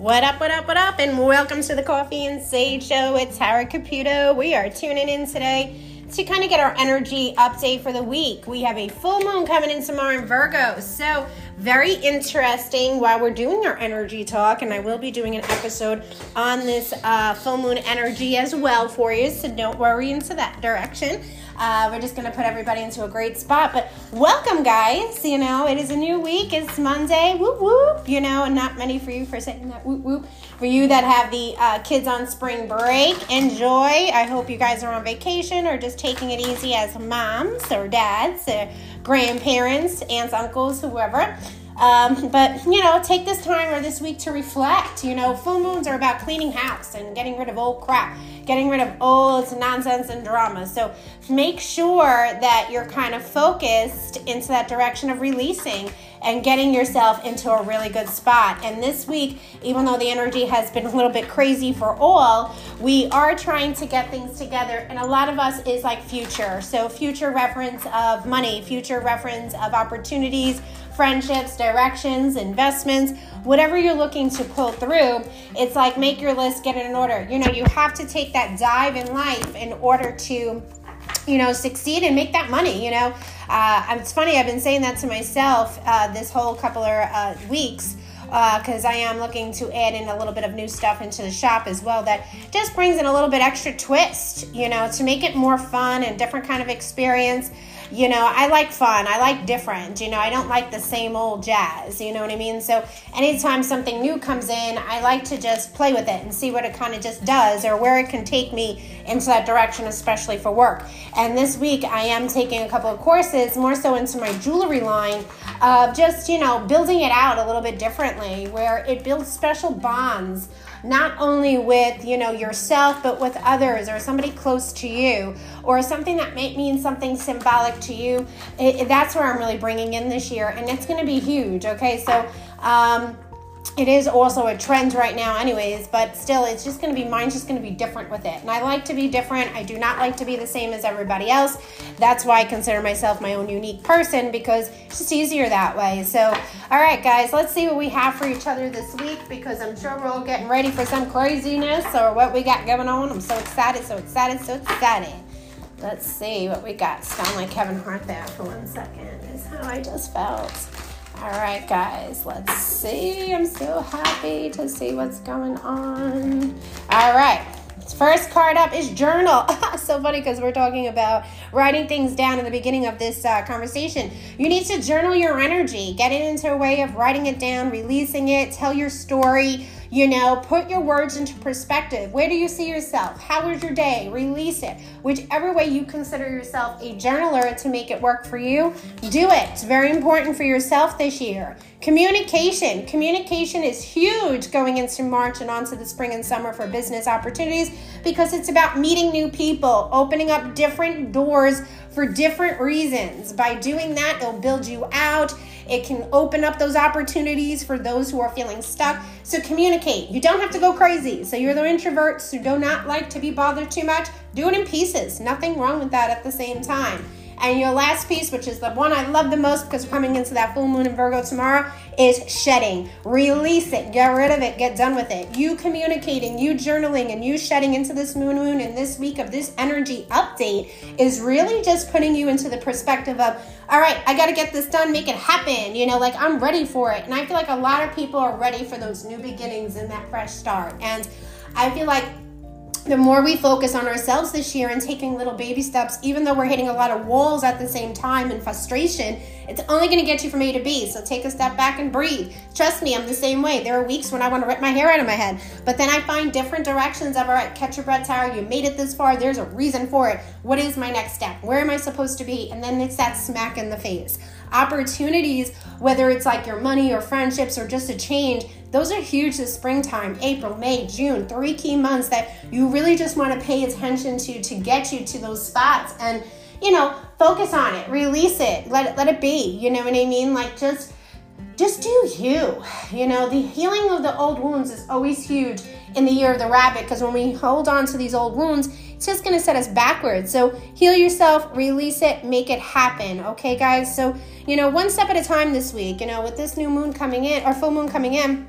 What up, what up, what up, and welcome to the Coffee and Sage Show. It's Tara Caputo. We are tuning in today to kind of get our energy update for the week. We have a full moon coming in tomorrow in Virgo. So, very interesting while we're doing our energy talk, and I will be doing an episode on this uh, full moon energy as well for you. So, don't worry into that direction. Uh, we're just to put everybody into a great spot. But welcome, guys. You know, it is a new week. It's Monday. Whoop, whoop. You know, and not many for you for saying that. Whoop, whoop. For you that have the uh, kids on spring break, enjoy. I hope you guys are on vacation or just taking it easy as moms or dads or grandparents, aunts, uncles, whoever. Um, but you know, take this time or this week to reflect. You know, full moons are about cleaning house and getting rid of old crap, getting rid of old nonsense and drama. So make sure that you're kind of focused into that direction of releasing and getting yourself into a really good spot. And this week, even though the energy has been a little bit crazy for all, we are trying to get things together. And a lot of us is like future. So, future reference of money, future reference of opportunities friendships, directions, investments, whatever you're looking to pull through, it's like make your list, get it in order. You know, you have to take that dive in life in order to you know, succeed and make that money. You know, uh, it's funny. I've been saying that to myself uh, this whole couple of uh, weeks because uh, I am looking to add in a little bit of new stuff into the shop as well that just brings in a little bit extra twist. You know, to make it more fun and different kind of experience you know, I like fun. I like different. You know, I don't like the same old jazz. You know what I mean? So anytime something new comes in, I like to just play with it and see what it kind of just does or where it can take me into that direction, especially for work. And this week, I am taking a couple of courses, more so into my jewelry line, of just, you know, building it out a little bit differently, where it builds special bonds not only with you know yourself but with others or somebody close to you or something that might mean something symbolic to you it, that's where i'm really bringing in this year and it's going to be huge okay? So um, it is also a trend right now anyways but still it's just going to be mine's just going to be different with it. And i like to be different. I do not like to be the same as everybody else. That's why i consider myself my own unique person because it's just easier that way. So all right guys let's see what we have for each other this week because i'm sure we're all getting ready for some craziness or what we got going on. I'm so excited so excited so excited. Let's see what we got. Sound like kevin hart there for one second is how i just felt all right, guys, let's see. I'm so happy to see what's going on. All right. First card up is journal. so funny because we're talking about writing things down in the beginning of this uh, conversation. You need to journal your energy, get it into a way of writing it down, releasing it, tell your story, you know, put your words into perspective. Where do you see yourself? How was your day? Release it. Whichever way you consider yourself a journaler to make it work for you, do it. It's very important for yourself this year. Communication. Communication is huge going into March and onto the spring and summer for business opportunities because it's about meeting new people, opening up different doors for different reasons. By doing that, it'll build you out. It can open up those opportunities for those who are feeling stuck. So communicate. You don't have to go crazy. So you're the introverts who do not like to be bothered too much. Do it in pieces. Nothing wrong with that at the same time. And your last piece, which is the one I love the most because we're coming into that full moon in Virgo tomorrow, is shedding. Release it, get rid of it, get done with it. You communicating, you journaling, and you shedding into this moon moon and this week of this energy update is really just putting you into the perspective of, all right, I got to get this done, make it happen. You know, like I'm ready for it. And I feel like a lot of people are ready for those new beginnings and that fresh start. And I feel like the more we focus on ourselves this year and taking little baby steps, even though we're hitting a lot of walls at the same time and frustration, it's only going to get you from A to B. So take a step back and breathe. Trust me, I'm the same way. There are weeks when I want to rip my hair out of my head, but then I find different directions of, all right, catch your breath, Tara. You made it this far. There's a reason for it. What is my next step? Where am I supposed to be? And then it's that smack in the face. Opportunities, whether it's like your money or friendships or just a change, those are huge this springtime, April, May, June, three key months that you really just want to pay attention to to get you to those spots and you know, focus on it, release it, let it let it be. You know what I mean? Like just just do you. You know, the healing of the old wounds is always huge in the year of the rabbit because when we hold on to these old wounds, it's just going to set us backwards. So heal yourself, release it, make it happen. Okay, guys? So, you know, one step at a time this week, you know, with this new moon coming in or full moon coming in,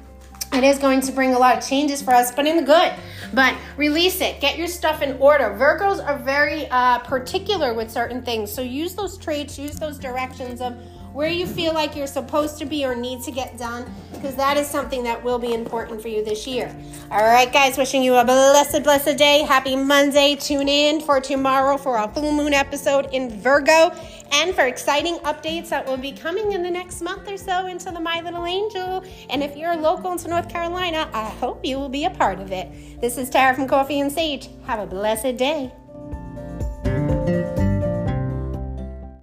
it is going to bring a lot of changes for us, but in the good. But release it. Get your stuff in order. Virgos are very uh, particular with certain things. So use those traits, use those directions of where you feel like you're supposed to be or need to get done, because that is something that will be important for you this year. All right, guys, wishing you a blessed, blessed day. Happy Monday. Tune in for tomorrow for a full moon episode in Virgo and for exciting updates that will be coming in the next month or so into the My Little Angel. And if you're local to North Carolina, I hope you will be a part of it. This is Tara from Coffee and Sage. Have a blessed day.